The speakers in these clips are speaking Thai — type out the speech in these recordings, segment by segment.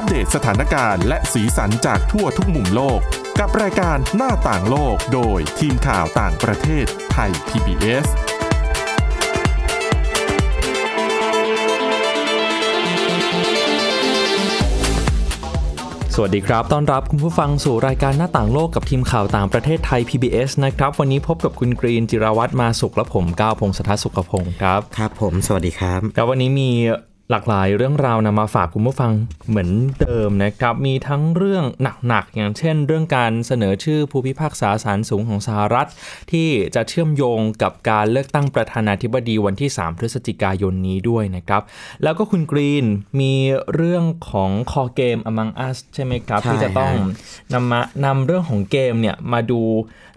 อัปเดตสถานการณ์และสีสันจากทั่วทุกมุมโลก กับรายการหน้าต่างโลกโดยทีมข่าวต่างประเทศไทย PBS สวัสดีครับ ต้อนรับคุณผู้ฟังสู่รายการหน้าต่างโลกกับทีมข่าวต่างประเทศไทย PBS นะครับ วันนี้พบกับคุณกรีนจิราวัตรมาสุขและผมก้าวพงศธรสุขพงศ์ครับ ครับผม สวัสดีครับ ครับวันนี้มี หลากหลายเรื่องราวนำมาฝากคุณผู้ฟังเหมือนเดิมนะครับ มีทั้งเรื่องหนักๆ อย่างเช่น เรื่องการเสนอชื่อผู้พิพากษาศาลสูงของสหรัฐ ที่จะเชื่อมโยงกับการเลือกตั้งประธานาธิบดีวันที่ 3 พฤศจิกายนนี้ด้วยนะครับ แล้วก็คุณกรีนมีเรื่องของคอเกม Among Us ใช่ไหมครับใช่ที่จะต้องฮะนำมานำเรื่องของเกมเนี่ยมาดู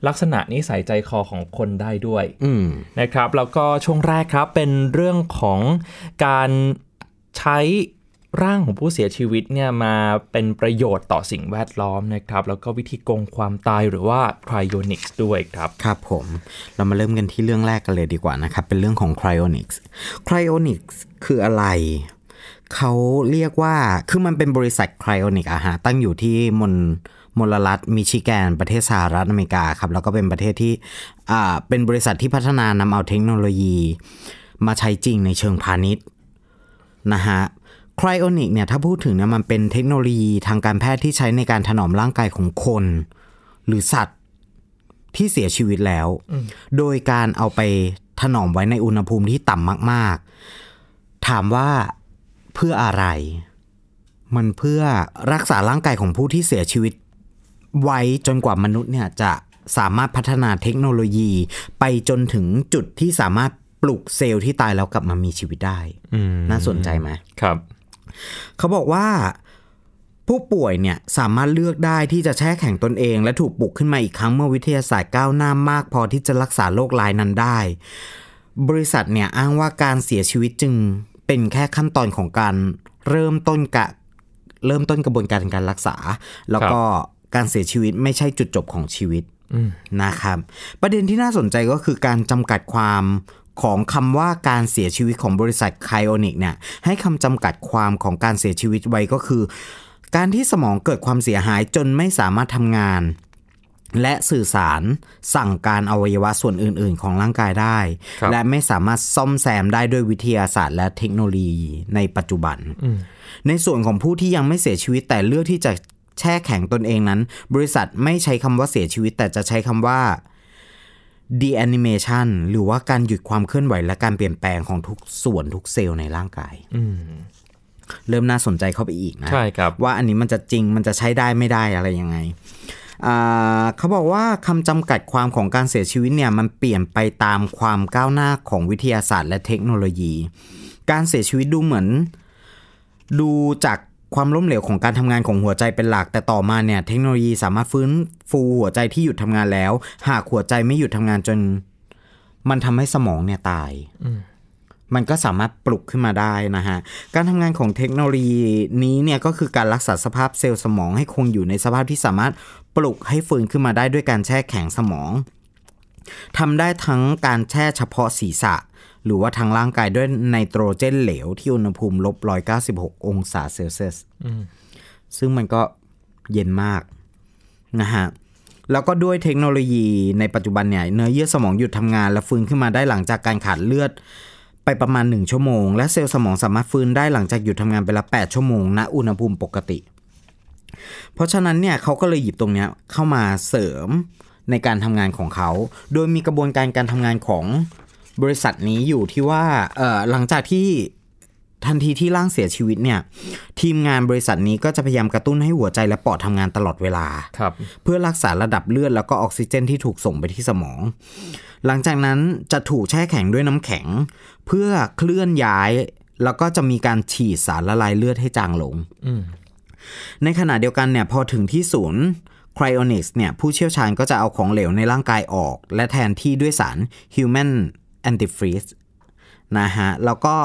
ลักษณะนิสัยใจคอของคนได้ด้วยอืมนะครับ แล้วก็ช่วงแรกครับเป็นเรื่องของการ ใช้ร่างของผู้เสียชีวิตเนี่ยมาเป็นประโยชน์ต่อสิ่งแวดล้อมนะครับ แล้วก็วิธีโกงความตายหรือว่า cryonics ด้วยครับ ครับผม เรามาเริ่มกันที่เรื่องแรกกันเลยดีกว่านะครับ เป็นเรื่องของ cryonics cryonics คืออะไรเขาเรียกว่า คือมันเป็นบริษัท cryonic อะฮะ ตั้งอยู่ที่มณมลรัฐมิชิแกน ประเทศสหรัฐอเมริกาครับ แล้วก็เป็นประเทศที่อ่าเป็นบริษัทที่พัฒนานำเอาเทคโนโลยี มาใช้จริงในเชิงพาณิชย์ นะฮะไครโอนิกเนี่ยถ้าพูดถึงเนี่ยมันเป็นเทคโนโลยีทางการแพทย์ที่ใช้ในการถนอมร่างกายของคน หรือสัตว์ที่เสียชีวิตแล้ว โดยการเอาไปถนอมไว้ในอุณหภูมิที่ต่ำมาก ๆ ถามว่าเพื่ออะไร มันเพื่อรักษาร่างกายของผู้ที่เสียชีวิต ไว้จนกว่ามนุษย์เนี่ยจะสามารถพัฒนาเทคโนโลยีไปจนถึงจุดที่สามารถ ปลุกเซลล์ที่ตายแล้วกลับมามีชีวิตได้น่าสนใจไหมครับ เขาบอกว่าผู้ป่วยเนี่ยสามารถเลือกได้ที่จะแช่แข็งตนเอง และถูกปลุกขึ้นมาอีกครั้งเมื่อวิทยาศาสตร์ก้าวหน้ามาก พอที่จะรักษาโรคร้ายนั้นได้ บริษัทเนี่ยอ้างว่าการเสียชีวิตจึงเป็นแค่ขั้นตอนของการเริ่มต้นกะเริ่มต้นกระบวนการการรักษา แล้วก็การเสียชีวิตไม่ใช่จุดจบของชีวิตนะครับ ประเด็นที่น่าสนใจก็คือการจำกัดความ ของคำว่าการเสียชีวิตของบริษัทไคโอนิกเนี่ยให้คำจำกัดความของการเสียชีวิตไว้ก็คือ การที่สมองเกิดความเสียหายจนไม่สามารถทำงาน และสื่อสารสั่งการอวัยวะส่วนอื่น ๆ ของร่างกายได้ครับและไม่สามารถซ่อมแซมได้ด้วยวิทยาศาสตร์และเทคโนโลยีในปัจจุบัน ในส่วนของผู้ที่ยังไม่เสียชีวิตแต่เลือกที่จะแช่แข็งตนเองนั้น บริษัทไม่ใช้คำว่าเสียชีวิตแต่จะใช้คำว่า deanimation หรือว่าการหยุดความเคลื่อนไหวและการเปลี่ยนแปลงของทุกส่วนทุกเซลล์ในร่างกายเริ่มน่าสนใจเข้าไปอีกนะใช่ครับว่าอันนี้มันจะจริงมันจะใช้ได้ไม่ได้อะไรยังไงอ่าเขาบอกว่าคำจำกัดความของการเสียชีวิตเนี่ยมันเปลี่ยนไปตามความก้าวหน้าของวิทยาศาสตร์และเทคโนโลยี การเสียชีวิตดูเหมือน ดูจาก ความล้มเหลวของการทำงานของหัวใจเป็นหลัก แต่ต่อมาเนี่ยเทคโนโลยีสามารถฟื้นฟูหัวใจที่หยุดทำงานแล้ว หากหัวใจไม่หยุดทำงานจน มันทำให้สมองเนี่ยตายมันก็สามารถปลุกขึ้นมาได้นะฮะ การทำงานของเทคโนโลยีนี้เนี่ยก็คือการรักษาสภาพเซลล์สมองให้คงอยู่ในสภาพที่สามารถปลุกให้ฟื้นขึ้นมาได้ด้วยการแช่แข็งสมองทำได้ทั้งการแช่เฉพาะศีรษะ หรือว่าทางร่างกายด้วยไนโตรเจนเหลวที่อุณหภูมิลบ196องศาเซลเซียสซึ่งมันก็เย็นมากนะฮะแล้วก็ด้วยเทคโนโลยีในปัจจุบันเนี่ยเนื้อเยื่อสมองหยุดทำงาน และฟื้นขึ้นมาได้หลังจากการขาดเลือดไปประมาณ 1 ชั่วโมง และเซลล์สมองสามารถฟื้นได้หลังจากหยุดทำงานไปละ 8 ชั่วโมงณอุณหภูมิปกติ เพราะฉะนั้นเนี่ยเขาก็เลยหยิบตรงเนี้ยเข้ามาเสริมในการทำงานของเขา โดยมีกระบวนการการทำงานของ บริษัทนี้อยู่ที่ว่าเอ่อหลังจากที่ทันทีที่ร่างเสียชีวิตเนี่ย ทีมงานบริษัทนี้ก็จะพยายามกระตุ้นให้หัวใจและปอดทำงานตลอดเวลาครับเพื่อรักษาระดับเลือดแล้วก็ออกซิเจนที่ถูกส่งไปที่สมอง หลังจากนั้นจะถูกแช่แข็งด้วยน้ำแข็ง เพื่อเคลื่อนย้าย แล้วก็จะมีการฉีดสารละลายเลือดให้จางลงในขณะเดียวกันเนี่ยพอถึงที่ศูนย์ cryonics เนี่ยผู้เชี่ยวชาญก็จะเอาของเหลวในร่างกายออก และแทนที่ด้วยสาร human antifreeze นะฮะแล้วก็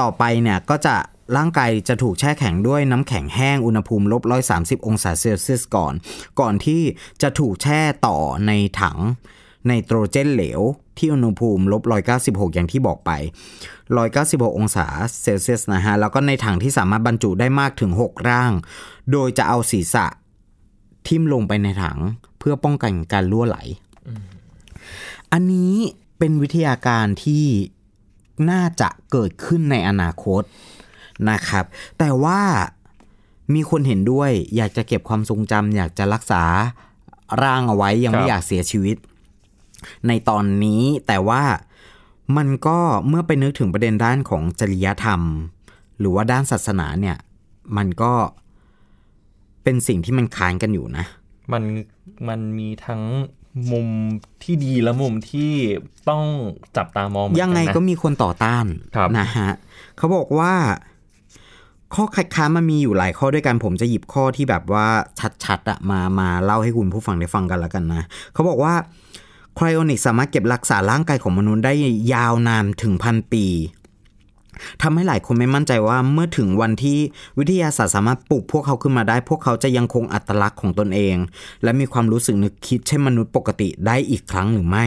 ต่อไปเนี่ยก็จะร่างกายจะถูกแช่แข็งด้วยน้ำแข็งแห้งอุณหภูมิลบ130องศาเซลเซียสก่อน ก่อนที่จะถูกแช่ต่อในถังไนโตรเจนเหลว ที่อุณหภูมิลบ196อย่างที่บอกไป196องศาเซลเซียสนะฮะ แล้วก็ในถังที่สามารถบรรจุได้มากถึง6ร่าง โดยจะเอาศีรษะทิ่มลงไปในถังเพื่อป้องกันการรั่วไหล อันนี้ เป็นวิทยาการที่น่าจะเกิดขึ้นในอนาคตนะครับ แต่ว่ามีคนเห็นด้วย อยากจะเก็บความทรงจำอยากจะรักษาร่างเอาไว้ยังไม่อยากเสียชีวิต ในตอนนี้แต่ว่ามันก็เมื่อไปนึกถึงประเด็นด้านของจริยธรรม หรือว่าด้านศาสนาเนี่ย มันก็เป็นสิ่งที่มันค้านกันอยู่นะ มันมันมีทั้ง มุมที่ดีและมุมที่ต้องจับตามองเหมือนยังกันไงนะก็มีคนต่อต้านครับนะฮะเขาบอกว่า ข้อคัดค้านมันมีอยู่หลายข้อด้วยกัน ผมจะหยิบข้อที่แบบว่าชัดๆอะมามาเล่าให้คุณผู้ฟังได้ฟังกันแล้วกันนะเขาบอกว่าไครโอนิกสามารถเก็บรักษาร่างกายของมนุษย์ได้ยาวนานถึงพันปี ทำให้หลายคนไม่มั่นใจว่าเมื่อถึงวันที่วิทยาศาสตร์สามารถปลุกพวกเขาขึ้นมาได้ พวกเขาจะยังคงอัตลักษณ์ของตนเอง และมีความรู้สึกนึกคิดเช่นมนุษย์ปกติได้อีกครั้งหรือไม่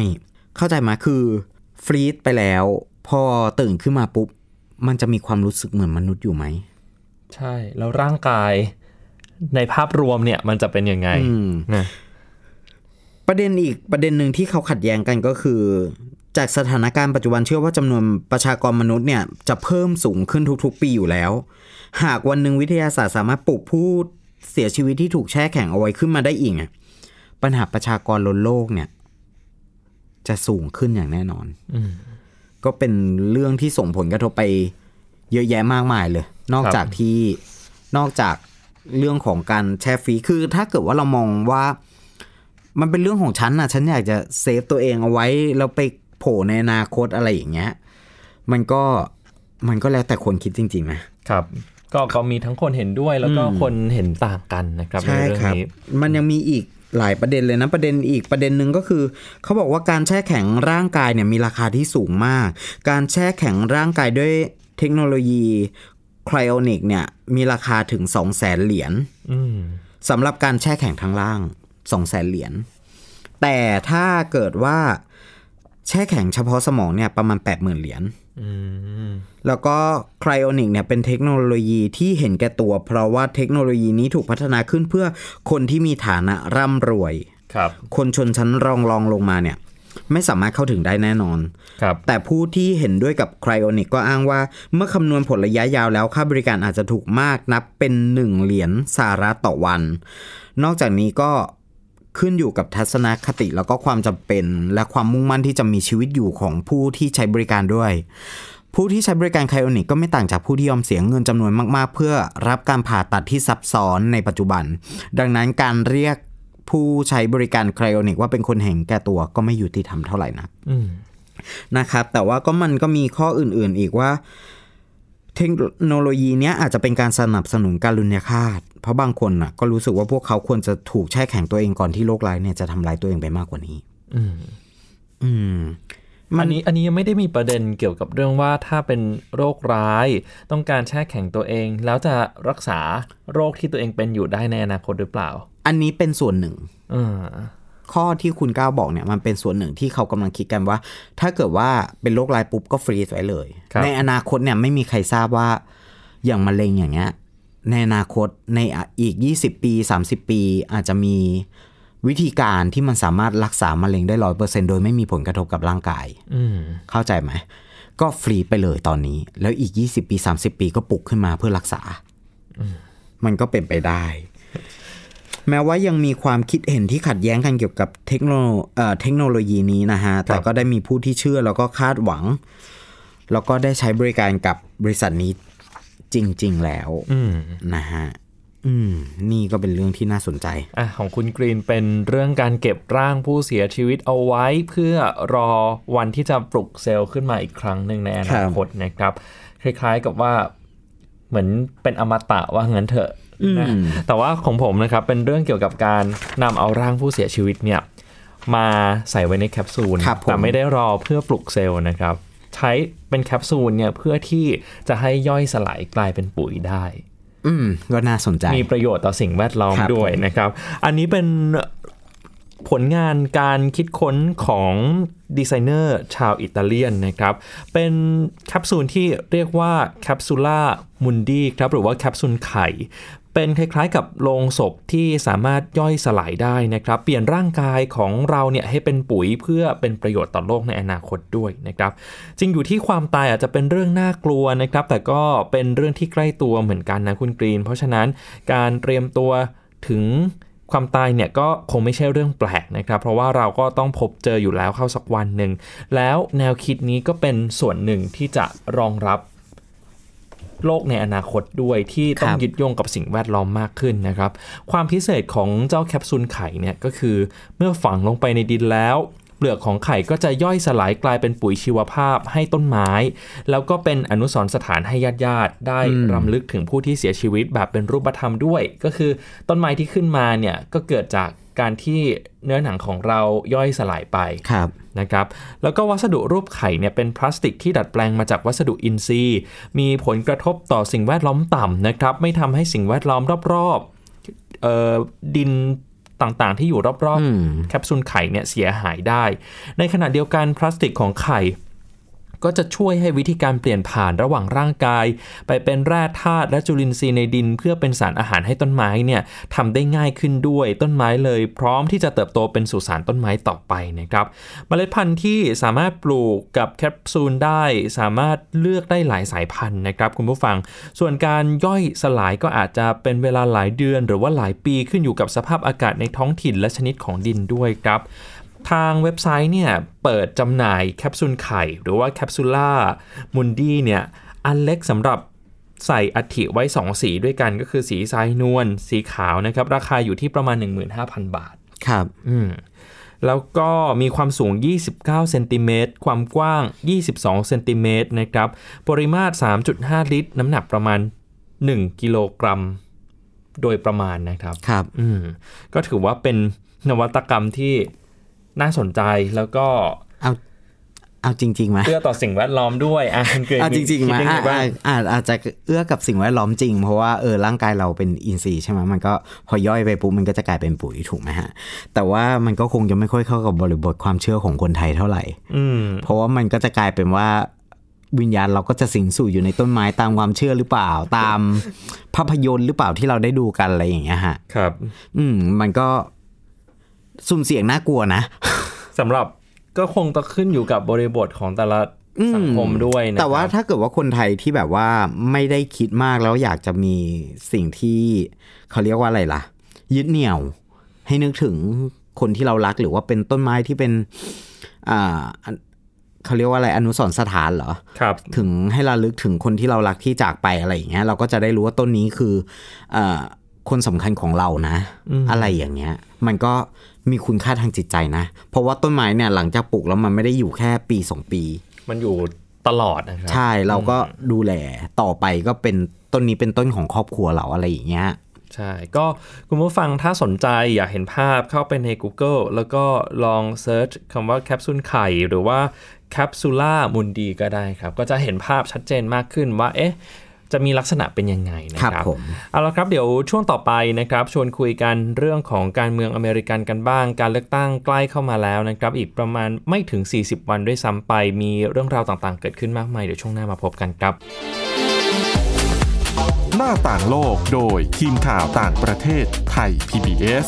เข้าใจไหมคือฟรีดไปแล้ว พอตื่นขึ้นมาปุ๊บ มันจะมีความรู้สึกเหมือนมนุษย์อยู่ไหม ใช่ แล้วร่างกายในภาพรวมเนี่ยมันจะเป็นยังไงอืมนะประเด็นอีกประเด็นหนึ่งที่เขาขัดแย้งกันก็คือ จากสถานการณ์ปัจจุบันเชื่อว่าจำนวนประชากรมนุษย์เนี่ยจะเพิ่มสูงขึ้นทุกๆ ปีอยู่แล้ว หากวันหนึ่งวิทยาศาสตร์สามารถปลุกผู้เสียชีวิตที่ถูกแช่แข็งเอาไว้ขึ้นมาได้อีกอะปัญหาประชากรล้นโลกเนี่ย จะสูงขึ้นอย่างแน่นอนอืมก็เป็นเรื่องที่ส่งผลกระทบไป เยอะแยะมากมายเลย นอกครับจากที่นอกจากเรื่องของการแช่ฟรีคือ ถ้าเกิดว่าเรามองว่า มันเป็นเรื่องของฉันนะฉันอยากจะเซฟตัวเองเอาไว้แล้วไป โผล่ในอนาคตอะไรอย่างเงี้ย มันก็มันก็แล้วแต่คนคิดจริง ๆ นะ ครับ ก็ก็มีทั้งคนเห็นด้วยแล้วก็อืมคนเห็นต่างกันนะครับในใช่เรื่องครับนี้มันยังมีอีกหลายประเด็นเลยนะประเด็นอีกประเด็นหนึ่งก็คือ เขาบอกว่าการแช่แข็งร่างกายเนี่ยมีราคาที่สูงมาก การแช่แข็งร่างกายด้วยเทคโนโลยี cryonic เนี่ยมีราคาถึง2 0 0แสนเหรียญอืมสำหรับการแช่แข็งทั้งร่าง2 0 0แสนเหรียญแต่ถ้าเกิดว่า แช่แข็งเฉพาะสมองเนี่ยประมาณ 80,000 เหรียญอืมแล้วก็ cryonic เนี่ยเป็นเทคโนโลยีที่เห็นแก่ตัว เพราะว่าเทคโนโลยีนี้ถูกพัฒนาขึ้นเพื่อคนที่มีฐานะร่ำรวยครับ คนชนชั้นรองรองลงมาเนี่ย ไม่สามารถเข้าถึงได้แน่นอนครับแต่ผู้ที่เห็นด้วยกับไครโอนิกก็อ้างว่า เมื่อคำนวณผลระยะยาวแล้วค่าบริการอาจจะถูกมากนับเป็น 1 เหรียญสหรัฐต่อวัน นอกจากนี้ก็ ขึ้นอยู่กับทัศนคติแล้วก็ความจำเป็น และความมุ่งมั่นที่จะมีชีวิตอยู่ของผู้ที่ใช้บริการด้วย ผู้ที่ใช้บริการไคโอนิกก็ไม่ต่างจากผู้ที่ยอมเสียเงินจำนวนมาก ๆ เพื่อรับการผ่าตัดที่ซับซ้อนในปัจจุบัน ดังนั้นการเรียกผู้ใช้บริการไคโอนิกว่าเป็นคนเห็นแก่ตัวก็ไม่ยุติธรรมเท่าไหร่นักอืมนะครับ แต่ว่าก็มันก็มีข้ออื่นๆอีกว่า เทคโนโลยีเนี้ยอาจจะเป็นการสนับสนุนการลุนยฆาต เพราะบางคนน่ะ ก็รู้สึกว่าพวกเขาควรจะถูกแช่แข็งตัวเองก่อนที่โรคร้ายเนี่ยจะทำร้ายตัวเองไปมากกว่านี้ อืม อืมอันนี้อันนี้ยังไม่ได้มีประเด็นเกี่ยวกับเรื่องว่าถ้าเป็นโรคร้าย ต้องการแช่แข็งตัวเอง แล้วจะรักษาโรคที่ตัวเองเป็นอยู่ได้ในอนาคตหรือเปล่า อันนี้เป็นส่วนหนึ่งอ่า ข้อที่คุณก้าวบอกเนี่ยมันเป็นส่วนหนึ่งที่เขากำลังคิดกันว่า ถ้าเกิดว่าเป็นโรคร้ายปุ๊บก็ฟรีซไว้เลยครับในอนาคตเนี่ยไม่มีใครทราบว่าอย่างมะเร็งอย่างเงี้ยในอนาคตในอีก 20 ปี 30 ปี อาจจะมีวิธีการที่มันสามารถรักษามะเร็งได้ร้อยเปอร์เซ็นโดยไม่มีผลกระทบกับร่างกายอืมเข้าใจไหม ก็ฟรีไปเลยตอนนี้ แล้วอีก 20 ปี 30 ปีก็ปลุกขึ้นมาเพื่อรักษา มันก็เป็นไปได้ แม้ว่ายังมีความคิดเห็นที่ขัดแย้งกันเกี่ยวกับเทคโนเอ่อเทคโนโลยีนี้นะฮะ แต่ก็ได้มีผู้ที่เชื่อแล้วก็คาดหวัง แล้วก็ได้ใช้บริการกับบริษัทนี้จริง ๆ แล้วอืมนะฮะอืมนี่ก็เป็นเรื่องที่น่าสนใจอะของคุณกรีนเป็นเรื่องการเก็บร่างผู้เสียชีวิตเอาไว้ เพื่อรอวันที่จะปลุกเซลล์ขึ้นมาอีกครั้งหนึ่งในอนาคตนะครับ คล้ายๆกับว่าเหมือนเป็นอมตะว่างั้นเถอะ นะอืมแต่ว่าของผมนะครับเป็นเรื่องเกี่ยวกับการนำเอาร่างผู้เสียชีวิตเนี่ยมาใส่ไว้ในแคปซูลครับผมแต่ไม่ได้รอเพื่อปลุกเซลล์นะครับ ใช้เป็นแคปซูลเนี่ยเพื่อที่จะให้ย่อยสลายกลายเป็นปุ๋ยได้ อืมก็น่าสนใจ มีประโยชน์ต่อสิ่งแวดล้อมครับด้วยผมนะครับ อันนี้เป็น ผลงานการคิดค้นของดีไซเนอร์ชาวอิตาเลียนนะครับ เป็นแคปซูลที่เรียกว่า Capsula Mundi ครับหรือว่าแคปซูลไข่ เป็นคล้ายๆกับโลงศพที่สามารถย่อยสลายได้นะครับ เปลี่ยนร่างกายของเราเนี่ยให้เป็นปุ๋ยเพื่อเป็นประโยชน์ต่อโลกในอนาคตด้วยนะครับ จริงอยู่ที่ความตายอาจจะเป็นเรื่องน่ากลัวนะครับ แต่ก็เป็นเรื่องที่ใกล้ตัวเหมือนกันนะคุณกรีน เพราะฉะนั้นการเตรียมตัวถึง ความตายเนี่ยก็คงไม่ใช่เรื่องแปลกนะครับ เพราะว่าเราก็ต้องพบเจออยู่แล้วเข้าสักวันหนึ่ง แล้วแนวคิดนี้ก็เป็นส่วนหนึ่งที่จะรองรับโลกในอนาคตด้วยที่ต้องยึดโยงกับสิ่งแวดล้อมมากขึ้นนะครับ ความพิเศษของเจ้าแคปซูลไข่เนี่ยก็คือเมื่อฝังลงไปในดินแล้ว เปลือกของไข่ก็จะย่อยสลายกลายเป็นปุ๋ยชีวภาพให้ต้นไม้ แล้วก็เป็นอนุสรณ์สถานให้ญาติญาติๆได้รำลึกถึงผู้ที่เสียชีวิตแบบเป็นรูปธรรมด้วย ก็คือต้นไม้ที่ขึ้นมาเนี่ยก็เกิดจากการที่เนื้อหนังของเราย่อยสลายไปครับนะครับ แล้วก็วัสดุรูปไข่เนี่ยเป็นพลาสติกที่ดัดแปลงมาจากวัสดุอินทรีย์ มีผลกระทบต่อสิ่งแวดล้อมต่ำนะครับ ไม่ทำให้สิ่งแวดล้อมรอบๆเอ่อดิน ต่างๆ ที่อยู่รอบอืมๆแคปซูลไข่เนี่ยเสียหายได้ ในขณะเดียวกันพลาสติกของไข่ ก็จะช่วยให้วิธีการเปลี่ยนผ่านระหว่างร่างกาย ไปเป็นแร่ธาตุและจุลินทรีย์ในดิน เพื่อเป็นสารอาหารให้ต้นไม้เนี่ยทำได้ง่ายขึ้นด้วยต้นไม้เลย พร้อมที่จะเติบโตเป็นสุสานต้นไม้ต่อไปนะครับเมล็ดพันธุ์ที่สามารถปลูกกับแคปซูลได้ สามารถเลือกได้หลายสายพันธุ์นะครับคุณผู้ฟัง ส่วนการย่อยสลายก็อาจจะเป็นเวลาหลายเดือน หรือว่าหลายปีขึ้นอยู่กับสภาพอากาศในท้องถิ่นและชนิดของดินด้วยครับ ทางเว็บไซต์เนี่ยเปิดจำหน่ายแคปซูลไข่ หรือว่าแคปซูล่ามุนดีเนี่ยอันเล็กสำหรับใส่อัฐิไว้ 2 สีด้วยกันก็คือสีทรายนวลสีขาวนะครับ ราคาอยู่ที่ประมาณ 15,000 บาท ครับ อืมแล้วก็มีความสูง 29 เซนติเมตร ความกว้าง 22 เซนติเมตรนะครับ ปริมาตร 3.5 ลิตร น้ำหนักประมาณ 1 กิโลกรัม โดยประมาณนะครับ ครับ อืม ก็ถือว่าเป็นนวัตกรรมที่ น่าสนใจแล้วก็เอาเอาจริงๆไหมเพื่อต่อสิ่งแวดล้อมด้วยอะคุณเกรดเอาจริงๆคิดมายังไงอะบ้างอะอะอาจจะเอื้อกับสิ่งแวดล้อมจริง เพราะว่าเออร่างกายเราเป็นอินทรีย์ใช่ไหมมันก็พอย่อยไปปุ๊บมันก็จะกลายเป็นปุ๋ยถูกไหมฮะ แต่ว่ามันก็คงจะไม่ค่อยเข้ากับบริบทความเชื่อของคนไทยเท่าไหร่อืมเพราะว่ามันก็จะกลายเป็นว่าวิญญาณเราก็จะสิงสู่อยู่ในต้นไม้ตามความเชื่อหรือเปล่าตามภาพยนตร์หรือเปล่าที่เราได้ดูกันอะไรอย่างเงี้ยฮะครับ อืมมันก็ สุ่มเสี่ยงน่ากลัวนะสำหรับก็คงต้องขึ้นอยู่กับบริบทของแต่ละสังคมด้วยนะครับแต่ว่าถ้าเกิดว่าคนไทยที่แบบว่าไม่ได้คิดมากแล้วอยากจะมีสิ่งที่เขาเรียกว่าอะไรล่ะ ยึดเหนี่ยว ให้นึกถึงคนที่เรารักหรือว่าเป็นต้นไม้ที่เป็นอ่าอันเขาเรียกว่าอะไรอนุสรณ์สถานเหรอครับ ถึงให้เราลึกถึงคนที่เรารักที่จากไปอะไรอย่างเงี้ยเราก็จะได้รู้ว่าต้นนี้คือเอ่อ คนสำคัญของเรานะ อะไรอย่างเงี้ย มันก็มีคุณค่าทางจิตใจนะ เพราะว่าต้นไม้เนี่ยหลังจากปลูกแล้วมันไม่ได้อยู่แค่ปีสองปี มันอยู่ตลอดนะครับ ใช่เราก็ดูแลต่อไปก็เป็นต้นนี้เป็นต้นของครอบครัวเราอะไรอย่างเงี้ยใช่ ก็คุณผู้ฟังถ้าสนใจอยากเห็นภาพเข้าไปใน Google แล้วก็ลอง search คำว่าแคปซูลไข่ หรือว่า Capsula Mundi ก็ได้ครับ ก็จะเห็นภาพชัดเจนมากขึ้นว่าเอ๊ะ จะมีลักษณะเป็นยังไงนะคครัรับบผมเอาละครับเดี๋ยวช่วงต่อไปนะครับ ชวนคุยกันเรื่องของการเมืองอเมริกันกันบ้าง การเลือกตั้งใกล้เข้ามาแล้วนะครับ อีกประมาณไม่ถึง 40 วันด้วยซ้ำไป มีเรื่องราวต่างๆ เกิดขึ้นมากมายเดี๋ยวช่วงหน้ามาพบกันครับ หน้าต่างโลกโดยทีมข่าวต่างประเทศไทย PBS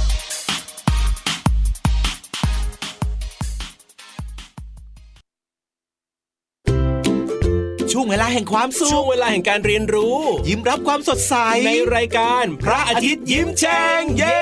ช่วงเวลาแห่งความสุขช่วงเวลาแห่งการเรียนรู้ ยิ้มรับความสดใส ในรายการพระอาทิตย์ยิ้มแฉ่งเย้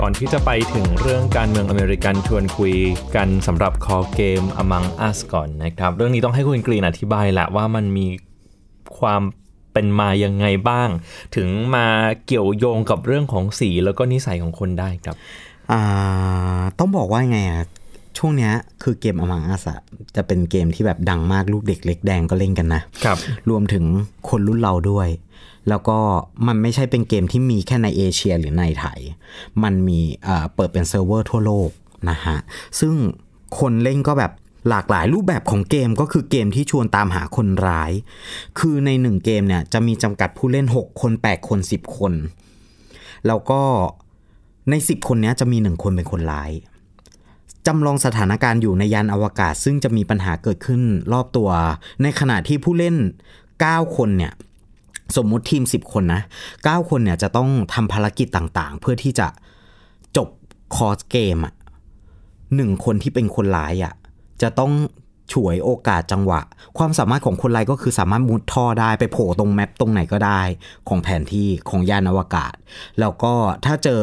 ก่อนที่จะไปถึงเรื่องการเมืองอเมริกันชวนคุยกันสำหรับคอเกม Among Us ก่อนนะครับ เรื่องนี้ต้องให้คุณกรีนอธิบายแหละว่ามันมีความเป็นมายังไงบ้าง ถึงมาเกี่ยวโยงกับเรื่องของสีแล้วก็นิสัยของคนได้ครับต้องบอกว่าไงอะ ช่วงเนี้ยคือเกม Among Us อะจะเป็นเกมที่แบบดังมากลูกเด็กเล็กแดงก็เล่นกันนะครับรวมถึงคนรุ่นเราด้วย แล้วก็มันไม่ใช่เป็นเกมที่มีแค่ในเอเชียหรือในไทย มันมีเอ่อเปิดเป็นเซิร์ฟเวอร์ทั่วโลกนะฮะซึ่งคนเล่นก็แบบหลากหลายรูปแบบของเกมก็คือเกมที่ชวนตามหาคนร้าย คือในหนึ่งเกมเนี่ยจะมีจำกัดผู้เล่น 6 คน 8 คน 10 คน แล้วก็ใน 10 คนเนี้ยจะมี1คนเป็นคนร้าย จำลองสถานการณ์อยู่ในยานอวกาศ ซึ่งจะมีปัญหาเกิดขึ้นรอบตัว ในขณะที่ผู้เล่น 9 คนเนี่ยสมมุติทีม 10 คนนะ9คนเนี่ยจะต้องทำภารกิจต่างๆ เพื่อที่จะจบคอร์สเกมอะหนึ่งคนที่เป็นคนร้ายอะจะต้องฉวยโอกาสจังหวะ ความสามารถของคนร้ายก็คือสามารถมุดท่อได้ไปโผล่ตรงแมปตรงไหนก็ได้ ของแผนที่ของยานอวกาศ แล้วก็ถ้าเจอ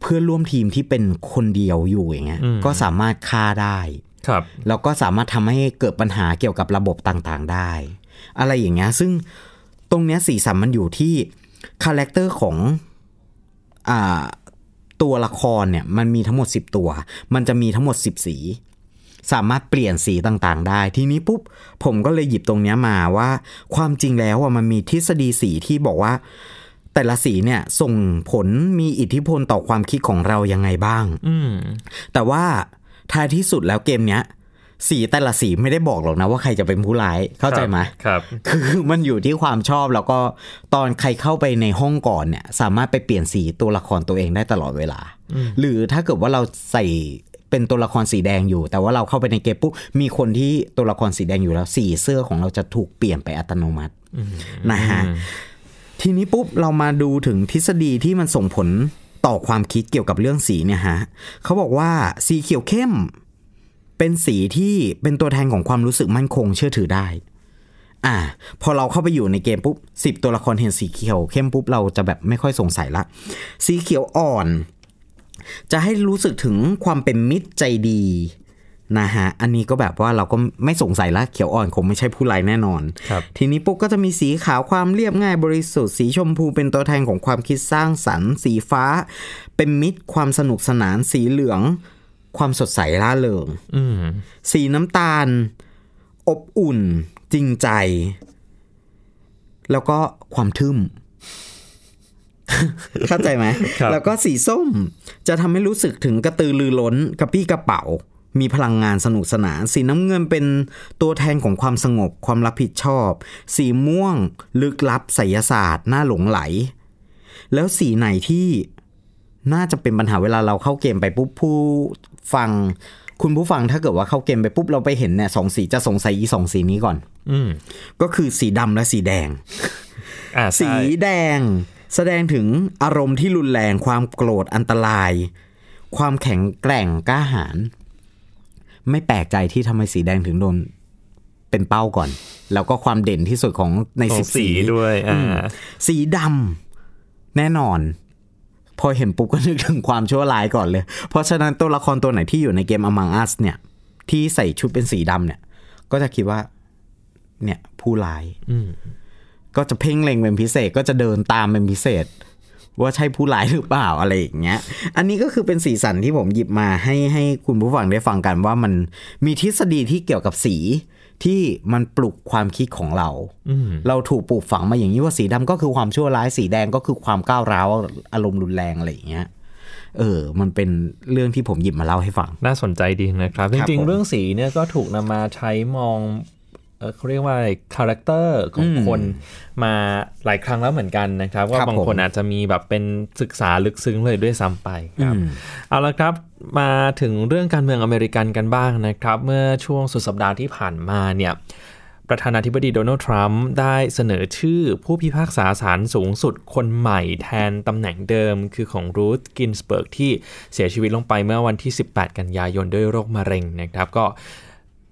เพื่อนร่วมทีมที่เป็นคนเดียวอยู่อย่างเงี้ยอืมก็สามารถฆ่าได้ครับแล้วก็สามารถทำให้เกิดปัญหาเกี่ยวกับระบบต่างๆได้ อะไรอย่างเงี้ยซึ่งตรงเนี้ยสีสันมันอยู่ที่ character ของอ่าตัวละครเนี่ยมันมีทั้งหมด 10 ตัว มันจะมีทั้งหมด 10 สี สามารถเปลี่ยนสีต่างๆ ได้ ทีนี้ปุ๊บผมก็เลยหยิบตรงเนี้ยมาว่า ความจริงแล้วอะมันมีทฤษฎีสีที่บอกว่า แต่ละสีเนี่ยส่งผลมีอิทธิพลต่อความคิดของเรายังไงบ้างอืมแต่ว่าท้ายที่สุดแล้วเกมเนี้ยสีแต่ละสีไม่ได้บอกหรอกนะว่าใครจะเป็นผู้ร้ายเข้าใจไหมครับ คือมันอยู่ที่ความชอบแล้วก็ตอนใครเข้าไปในห้องก่อนเนี่ย สามารถไปเปลี่ยนสีตัวละครตัวเองได้ตลอดเวลา หรือถ้าเกิดว่าเราใส่เป็นตัวละครสีแดงอยู่ แต่ว่าเราเข้าไปในเกมปุ๊บมีคนที่ตัวละครสีแดงอยู่แล้วสีเสื้อของเราจะถูกเปลี่ยนไปอัตโนมัตินะฮะ ทีนี้ปุ๊บเรามาดูถึงทฤษฎีที่มันส่งผลต่อความคิดเกี่ยวกับเรื่องสีเนี่ยฮะเขาบอกว่าสีเขียวเข้ม เป็นสีที่เป็นตัวแทนของความรู้สึกมั่นคงเชื่อถือได้ อ่า พอเราเข้าไปอยู่ในเกมปุ๊บสิบตัวละครเห็นสีเขียวเข้มปุ๊บเราจะแบบไม่ค่อยสงสัยละ สีเขียวอ่อน จะให้รู้สึกถึงความเป็นมิตรใจดี นะฮะ อันนี้ก็แบบว่าเราก็ไม่สงสัยละเขียวอ่อนคงไม่ใช่ผู้ร้ายแน่นอนครับทีนี้ปุ๊บก็จะมีสีขาวความเรียบง่ายบริสุทธิ์สีชมพูเป็นตัวแทนของความคิดสร้างสรรค์ สีฟ้า เป็นมิตรความสนุกสนานสีเหลือง ความสดใสร่าเริงอืมสีน้ำตาล อบอุ่น จริงใจ แล้วก็ความทึมเข้าใจไหมครับแล้วก็สีส้มจะทำให้รู้สึกถึงกระตือรือร้นกระปี้กระเป๋า มีพลังงานสนุกสนาน สีน้ำเงินเป็นตัวแทนของความสงบความรับผิดชอบ สีม่วง ลึกลับไสยศาสตร์ น่าหลงไหล แล้วสีไหนที่น่าจะเป็นปัญหาเวลาเราเข้าเกมไปปุ๊บผู้ฟัง คุณผู้ฟังถ้าเกิดว่าเข้าเกมไปปุ๊บเราไปเห็นเนี่ยสองสีจะสงสัยอีสองสีนี้ก่อน อืมก็คือสีดำและสีแดงอ่าสีใช่แดง แสดงถึงอารมณ์ที่รุนแรงความโกรธอันตราย ความแข็งแกร่งกล้าหาญ ไม่แปลกใจที่ทำไมสีแดงถึงโดนเป็นเป้าก่อน แล้วก็ความเด่นที่สุดของในขอสิงบสีสีด้วยอ่าสีดำแน่นอน พอเห็นปุ๊บก็นึกถึงความชั่วร้ายก่อนเลย เพราะฉะนั้นตัวละครตัวไหนที่อยู่ในเกม Among Us เนี่ย ที่ใส่ชุดเป็นสีดำเนี่ย ก็จะคิดว่า เนี่ยผู้ร้ายอืมก็จะเพ่งเล็งเป็นพิเศษก็จะเดินตามเป็นพิเศษ ว่าใช่ผู้ร้ายหรือเปล่าอะไรอย่างเงี้ย อันนี้ก็คือเป็นสีสันที่ผมหยิบมาให้ให้คุณผู้ฟังได้ฟังกันว่ามันมีทฤษฎีที่เกี่ยวกับสีที่มันปลุกความคิดของเรา เราถูกปลูกฝังมาอย่างนี้ว่าสีดำก็คือความชั่วร้าย สีแดงก็คือความก้าวร้าวอารมณ์รุนแรงอะไรอย่างเงี้ย เออ มันเป็นเรื่องที่ผมหยิบมาเล่าให้ฟัง น่าสนใจดีนะครับจครับริงผมๆเรื่องสีเนี่ยก็ถูกนำมาใช้มอง เอ่อเขาเรียกว่า character ของคนมาหลายครั้งแล้วเหมือนกันนะครับ ว่าครับบางคนผมอาจจะมีแบบเป็นศึกษาลึกซึ้งเลยด้วยซ้ำไปครับเอาละครับมาถึงเรื่องการเมืองอเมริกันกันบ้างนะครับ เมื่อช่วงสุดสัปดาห์ที่ผ่านมาเนี่ยประธานาธิบดีโดนัลด์ทรัมป์ได้เสนอชื่อผู้พิพากษาศาลสูงสุดคนใหม่แทนตำแหน่งเดิมคือของรูธกินสเบิร์กที่เสียชีวิตลงไปเมื่อวันที่ 18 กันยายนด้วยโรคมะเร็งนะครับ ก็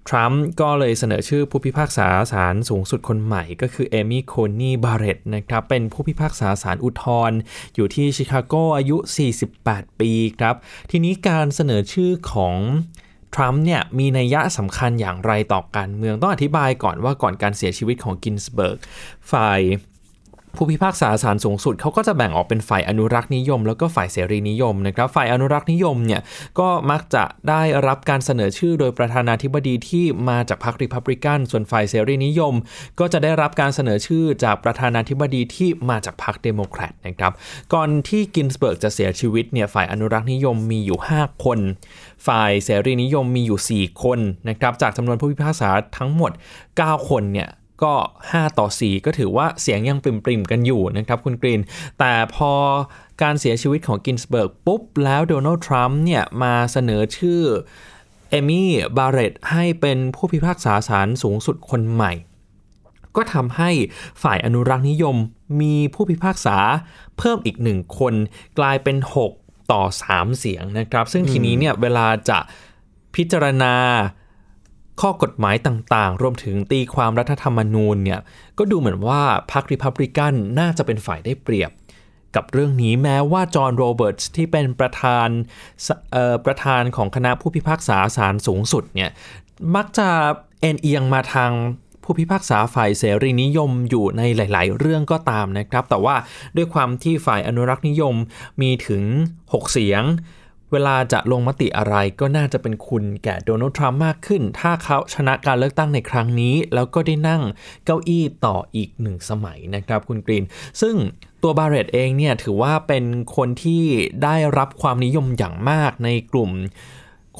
ทรัมป์ก็เลยเสนอชื่อผู้พิพากษาศาลสูงสุดคนใหม่ ก็คือเอมี่โคนีบาร์เรตนะครับ เป็นผู้พิพากษาศาลอุทธรณ์อยู่ที่ชิคาโกอายุ 48 ปีครับ ทีนี้การเสนอชื่อของทรัมป์เนี่ยมีนัยยะสำคัญอย่างไรต่อการเมืองต้องอธิบายก่อนว่าก่อนการเสียชีวิตของกินสเบิร์กฝ่าย ผู้พิพากษาศาลสูงสุดเขาก็จะแบ่งออกเป็นฝ่ายอนุรักษ์นิยม แล้วก็ฝ่ายเสรีนิยมนะครับฝ่ายอนุรักษ์นิยมเนี่ยก็มักจะได้รับการเสนอชื่อโดยประธานาธิบดีที่มาจากพรรคริพับลิกัน ส่วนฝ่ายเสรีนิยม ก็จะได้รับการเสนอชื่อจากประธานาธิบดีที่มาจากพรรคเดโมแครตนะครับก่อนที่กินสเบิร์กจะเสียชีวิตเนี่ยฝ่ายอนุรักษ์นิยมมีอยู่ 5 คน ฝ่ายเสรีนิยมมีอยู่ 4 คนนะครับจากจำนวนผู้พิพากษาทั้งหมด 9 คนเนี่ย ก็ 5 ต่อ 4 ก็ถือว่าเสียงยังปริ่มๆกันอยู่นะครับคุณกรีน แต่พอการเสียชีวิตของกินสเบิร์กปุ๊บ แล้วโดนัลด์ทรัมป์เนี่ยมาเสนอชื่อเอมี่บาร์เรตให้เป็นผู้พิพากษาศาลสูงสุดคนใหม่ ก็ทำให้ฝ่ายอนุรักษ์นิยมมีผู้พิพากษาเพิ่มอีกหนึ่งคน กลายเป็น 6 ต่อ 3 เสียงนะครับ ซึ่งทีนี้เนี่ยเวลาจะพิจารณา ข้อกฎหมายต่างๆ รวมถึงตีความรัฐธรรมนูญเนี่ยก็ดูเหมือนว่าพรรคริพับลิกันน่าจะเป็นฝ่ายได้เปรียบ กับเรื่องนี้แม้ว่าจอห์นโรเบิร์ตส์ที่เป็นประธานประธานของคณะผู้พิพากษาศาลสูงสุดเนี่ยมักจะเอ็นเอียงมาทางผู้พิพากษาฝ่ายเสรีนิยมอยู่ในหลาย ๆ เรื่องก็ตามนะครับ แต่ว่าด้วยความที่ฝ่ายอนุรักษ์นิยมมีถึง 6 เสียง เวลาจะลงมติอะไรก็น่าจะเป็นคุณแก่โดนัลด์ทรัมป์มากขึ้น ถ้าเขาชนะการเลือกตั้งในครั้งนี้ แล้วก็ได้นั่งเก้าอี้ต่ออีกหนึ่งสมัยนะครับคุณกรีน ซึ่งตัวบาเรตเองเนี่ยถือว่าเป็นคนที่ได้รับความนิยมอย่างมากในกลุ่ม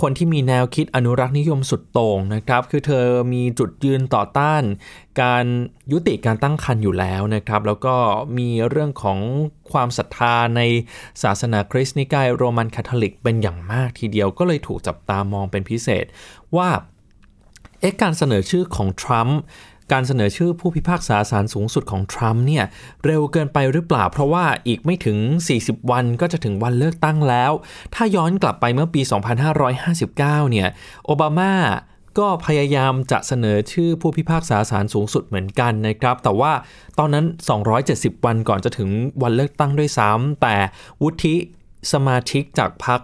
คนที่มีแนวคิดอนุรักษ์นิยมสุดโต่งนะครับ คือเธอมีจุดยืนต่อต้าน การยุติการตั้งครรภ์อยู่แล้วนะครับ แล้วก็มีเรื่องของความศรัทธาในศาสนาคริสต์นิกายโรมันคาทอลิกเป็นอย่างมากทีเดียวก็เลยถูกจับตามองเป็นพิเศษว่าเอ๊ะการเสนอชื่อของทรัมป์ การเสนอชื่อผู้พิพากษาศาลสูงสุดของทรัมป์เนี่ยเร็วเกินไปหรือเปล่า เพราะว่าอีกไม่ถึง 40 วันก็จะถึงวันเลือกตั้งแล้ว ถ้าย้อนกลับไปเมื่อปี 2559 เนี่ยโอบามาก็พยายามจะเสนอชื่อผู้พิพากษาศาลสูงสุดเหมือนกันนะครับ แต่ว่าตอนนั้น 270 วันก่อนจะถึงวันเลือกตั้งด้วยซ้ำแต่วุฒิ สมาชิกจากพรรค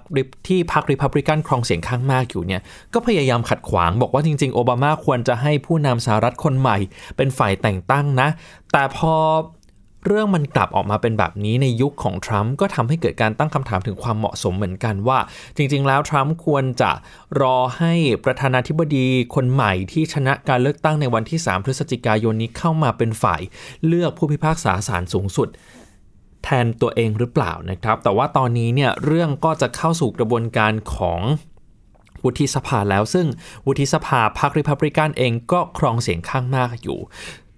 ที่พรรคริพับลิกันครองเสียงข้างมากอยู่เนี่ยก็พยายามขัดขวางบอกว่าจริง ๆ โอบามาควรจะให้ผู้นำสหรัฐคนใหม่ เป็นฝ่ายแต่งตั้งนะ แต่พอเรื่องมันกลับออกมาเป็นแบบนี้ในยุคของทรัมป์ก็ทำให้เกิดการตั้งคำถามถึงความเหมาะสมเหมือนกันว่า จริง ๆ แล้วทรัมป์ควรจะรอให้ประธานาธิบดีคนใหม่ที่ชนะการเลือกตั้งในวันที่ 3 พฤศจิกายนนี้เข้ามาเป็นฝ่าย เลือกผู้พิพากษาศาลสูงสุด แทนตัวเองหรือเปล่านะครับ แต่ว่าตอนนี้เนี่ยเรื่องก็จะเข้าสู่กระบวนการของวุฒิสภาแล้วซึ่งวุฒิสภาพรรคริพับลิกันเองก็ครองเสียงข้างมากอยู่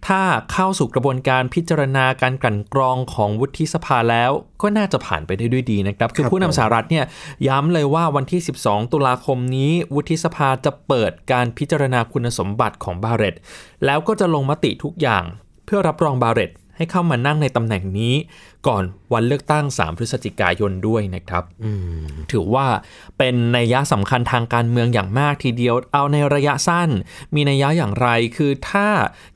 ถ้าเข้าสู่กระบวนการพิจารณาการกลั่นกรองของวุฒิสภาแล้ว ก็น่าจะผ่านไปได้ด้วยดีนะครับ คือผู้นำสหรัฐเนี่ยย้ำเลยว่าวันที่ 12 ตุลาคมนี้ วุฒิสภาจะเปิดการพิจารณาคุณสมบัติของบาเรตแล้วก็จะลงมติทุกอย่าง เพื่อรับรองบาเรตให้เข้ามานั่งในตำแหน่งนี้ ก่อนวันเลือกตั้ง 3 พฤศจิกายนด้วยนะครับถือว่าเป็นนัยยะสำคัญทางการเมืองอย่างมากทีเดียวเอาในระยะสั้น มีนัยยะอย่างไรคือถ้า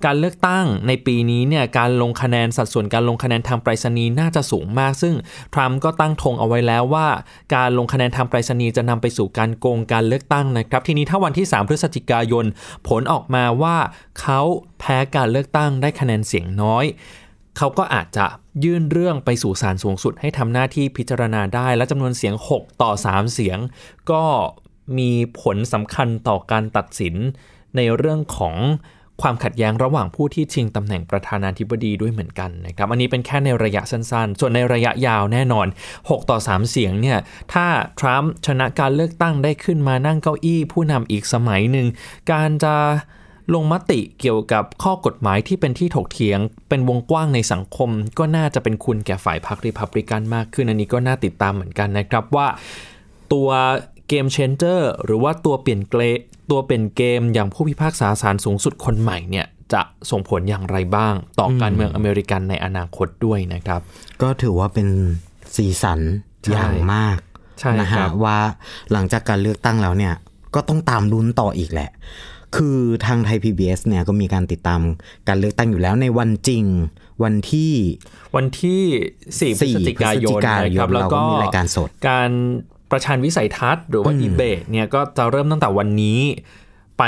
การเลือกตั้งในปีนี้เนี่ยการลงคะแนนสัดส่วนการลงคะแนนทางไปรษณีย์น่าจะสูงมาก ซึ่งทรัมป์ก็ตั้งธงเอาไว้แล้วว่า การลงคะแนนทางไปรษณีย์จะนำไปสู่การโกงการเลือกตั้งนะครับ ทีนี้ถ้าวันที่ 3 พฤศจิกายน ผลออกมาว่าเขาแพ้การเลือกตั้งได้คะแนนเสียงน้อย เขาก็อาจจะยื่นเรื่องไปสู่ศาลสูงสุด ให้ทำหน้าที่พิจารณาได้ และจำนวนเสียง 6 ต่อ 3 เสียง ก็มีผลสำคัญต่อการตัดสิน ในเรื่องของความขัดแย้งระหว่างผู้ที่ชิงตำแหน่งประธานาธิบดีด้วยเหมือนกันนะครับอันนี้เป็นแค่ในระยะสั้นๆ ส่วนในระยะยาวแน่นอน 6 ต่อ 3 เสียงเนี่ยถ้าทรัมป์ชนะการเลือกตั้งได้ขึ้นมานั่งเก้าอี้ผู้นำอีกสมัยหนึ่งการจะ ลงมติเกี่ยวกับข้อกฎหมายที่เป็นที่ถกเถียง เป็นวงกว้างในสังคม ก็น่าจะเป็นคุณแก่ฝ่ายพรรคริพับลิกันมากขึ้น อันนี้ก็น่าติดตามเหมือนกันนะครับว่าตัวเกมเชนเจอร์หรือว่าตัวเปลี่ยนเกรตัวเป็นเกมอย่างผู้พิพากษาศาลสูงสุดคนใหม่เนี่ยจะส่งผลอย่างไรบ้าง ต่อการเมืองอเมริกันในอนาคตด้วยนะครับ ก็ถือว่าเป็นสีสันใช่อย่างมากใช่นะครัฮะบว่าหลังจากการเลือกตั้งแล้วเนี่ยก็ต้องตามลุ้นต่ออีกแหละ คือทางไทย PBS เนี่ยก็มีการติดตามการเลือกตั้งอยู่แล้วในวันจริง วันที่วันที่ 4 พฤศจิกายนพฤศจิกายนนะครับแล้วเราก็ก็มีรายการสด การประชันวิสัยทัศน์หรือว่าดีเบตเนี่ยก็จะเริ่มตั้งแต่วันนี้ ไป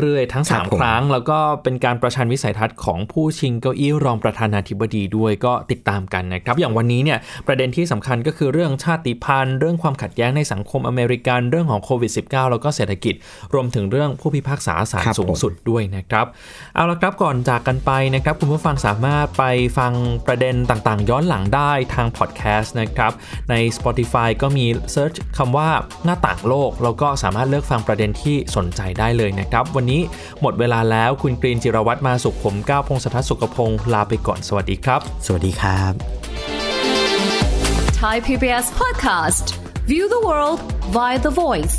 เรื่อยๆ ทั้งครับผม3ครั้ง แล้วก็เป็นการประชันวิสัยทัศน์ของผู้ชิงเก้าอี้รองประธานาธิบดีด้วยก็ติดตามกันนะครับ อย่างวันนี้เนี่ยประเด็นที่สำคัญก็คือเรื่องชาติพันธุ์ เรื่องความขัดแย้งในสังคมอเมริกัน เรื่องของโควิด -19 แล้วก็เศรษฐกิจ รวมถึงเรื่องผู้พิพากษาศาลครับสูงสุดด้วยนะครับ เอาละครับก่อนจากกันไปนะครับ คุณผู้ฟังสามารถไปฟังประเด็นต่างๆ ย้อนหลังได้ทางพอดแคสต์นะครับใน Spotify ก็มี search คำว่าหน้าต่างโลกแล้วก็สามารถเลือกฟังประเด็นที่สนใจได้เลยนะครับ วันนี้หมดเวลาแล้วคุณกรีนจิรวัตรมาสุขผมก้าวพงศธรสุขพงศ์ลาไปก่อนสวัสดีครับ สวัสดีครับ Thai PBS podcast. View the world via the voice.